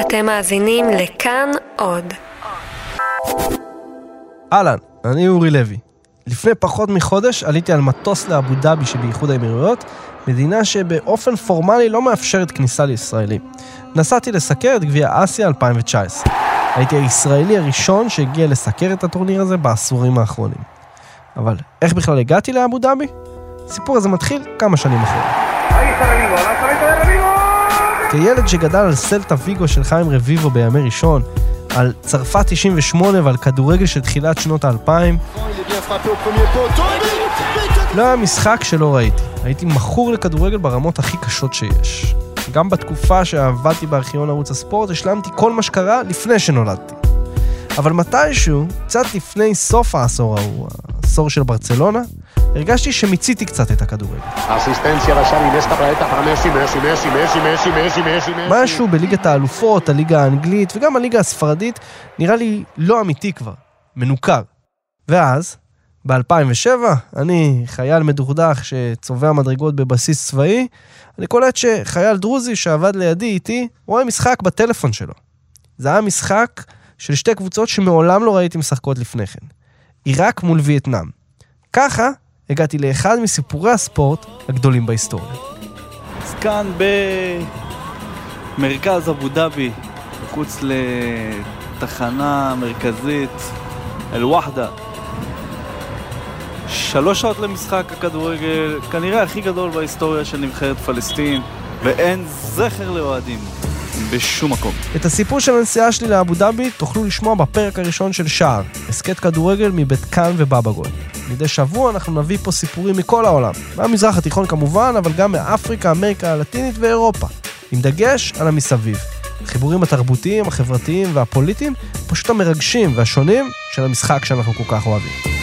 אתם מאזינים לכאן עוד. אהלן, אני אורי לוי. לפני פחות מחודש עליתי על מטוס לאבו דאבי שבאיחוד האמירויות, מדינה שבאופן פורמלי לא מאפשרת כניסה לישראלים. נסעתי לסקר את גביע אסיה 2019. הייתי הישראלי הראשון שהגיע לסקר את הטורניר הזה בעשורים האחרונים. אבל איך בכלל הגעתי לאבו דאבי? הסיפור הזה מתחיל כמה שנים אחורה. כילד שגדל על סלטה ויגו של חיים רביבו בימי ראשון, על צרפת 98 ועל כדורגל של תחילת שנות האלפיים, לא היה משחק שלא ראיתי. הייתי מכור לכדורגל ברמות הכי קשות שיש. גם בתקופה שעבדתי בארכיון ערוץ הספורט, השלמתי כל מה שקרה לפני שנולדתי. אבל מתישהו, קצת לפני סוף העשור ההוא, העשור של ברצלונה, הרגשתי שמיציתי קצת את הכדורגל. משהו בליגת האלופות, הליגה האנגלית וגם הליגה הספרדית נראה לי לא אמיתי כבר, מנוכר. ואז, ב-2007, אני חייל מדוכדך שצובע מדרגות בבסיס צבאי, אני קולט שחייל דרוזי שעבד לידי איתי, רואה משחק בטלפון שלו. זה היה משחק של שתי קבוצות שמעולם לא ראיתי משחקות לפני כן. עיראק מול וייטנאם. ככה הגעתי לאחד מסיפורי הספורט הגדולים בהיסטוריה. אז כאן במרכז אבו דאבי, מחוץ לתחנה מרכזית, אל-וחדה. שלוש שעות למשחק הכדורגל, כנראה הכי גדול בהיסטוריה של נבחרת פלסטין, ואין זכר לאוהדים. בשום מקום. את הסיפור של הנסיעה שלי לאבו דאבי תוכלו לשמוע בפרק הראשון של שער, הסכת כדורגל מבית קאן ובבא גול. מדי שבוע אנחנו נביא פה סיפורים מכל העולם, מהמזרח התיכון כמובן, אבל גם מאפריקה, אמריקה הלטינית ואירופה, עם דגש על המסביב. החיבורים התרבותיים, החברתיים והפוליטיים, פשוט המרגשים והשונים של המשחק שאנחנו כל כך אוהבים.